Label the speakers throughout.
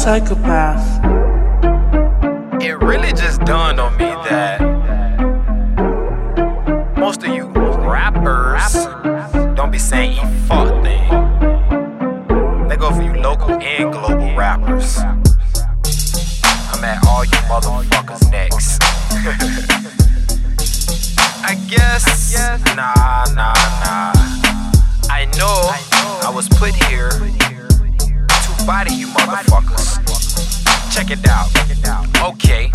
Speaker 1: Psychopath.
Speaker 2: It really just dawned on me that most of you rappers don't be saying e fuck thing. They go for you local and global rappers. I'm at all you motherfuckers next. I guess, nah, nah, nah. I know I was put here to body you motherfuckers. Check it out. Okay.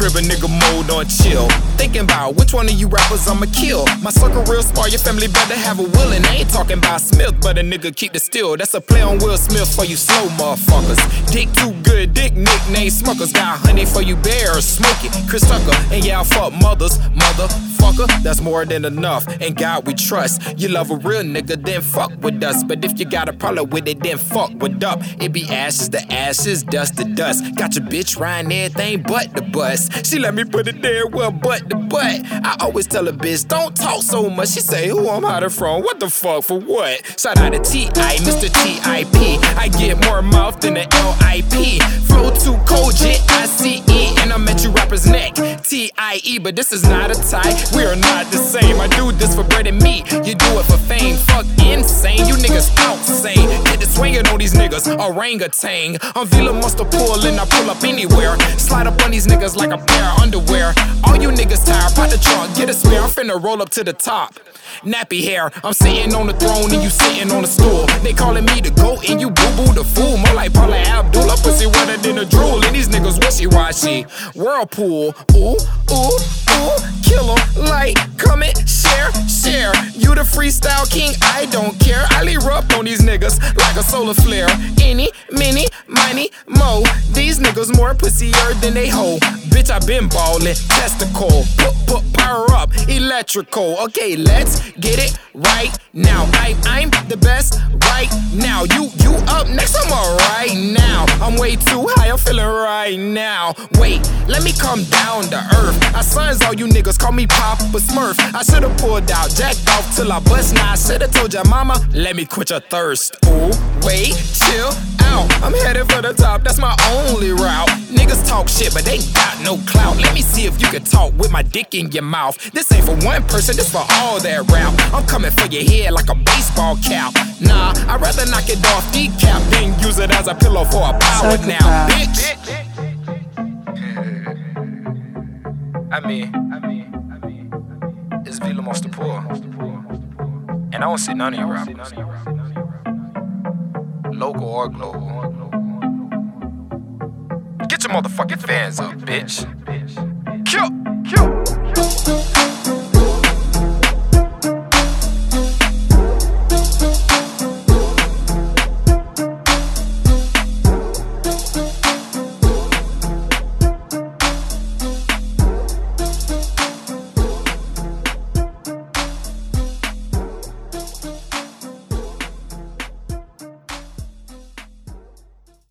Speaker 3: Crib, a nigga mode on chill. Thinking about which one of you rappers I'ma kill. My circle real smart, your family better have a will. And I ain't talking about Smith, but a nigga keep the still. That's a play on Will Smith for you slow motherfuckers. Dick too good, dick nickname Smuckers. Got honey for you bears, Smokey. Chris Tucker, and yeah, I fuck mothers, motherfucker. That's more than enough. And God we trust. You love a real nigga, then fuck with us. But if you got a problem with it, then fuck with up. It be ashes to ashes, dust to dust. Got your bitch riding everything but the bus. She let me put it there, well, but the butt. I always tell a bitch, don't talk so much. She say, who I'm hiding from? What the fuck, for what? Shout out to T.I., Mr. T.I.P. I get more mouth than the L.I.P. Flow too cold, J-I-C-E. T-I-E. But this is not a tie, we are not the same. I do this for bread and meat, you do it for fame. Fuck insane, you niggas outsane. Get the swinging on these niggas, orangutan. I'm Veeh Lil'Monsterpull and I pull up anywhere. Slide up on these niggas like a pair of underwear. All you niggas tired, pop the trunk, get a spare. I'm finna roll up to the top. Nappy hair, I'm sitting on the throne and you sitting on the stool. They calling me the goat and you boo boo the fool. More like And these wishy washy. Whirlpool, ooh, ooh, ooh. Kill 'em, like, comment, share, share. You the freestyle king, I don't care. I erupt on these niggas like a solar flare. Any, many, miny, mo. These niggas more pussier than they hoe. Bitch, I been ballin', testicle. Put, put power up, electrical. Okay, let's get it right now. Best right now. You, you up next, I'm alright now. I'm way too high, I'm feeling right now. Wait, let me come down to earth. I sons all you niggas, call me Papa Smurf. I should've pulled out, jacked off till I bust. Now I should've told your mama, let me quit your thirst. Ooh, wait, chill out. I'm headed for the top, that's my only route. Niggas talk shit, but they got no clout. Let me see if you can talk with my dick in your mouth. This ain't for one person, this for all that rap. I'm coming for your head like a baseball cap. Nah, I'd rather knock it off decap than use it as a pillow for a power now, bitch.
Speaker 2: I mean, I mean, I mean, it's Veeh Lil'Monsterpull. And I don't see none of you rappers. Local or global. Your motherfucking fans up, bitch.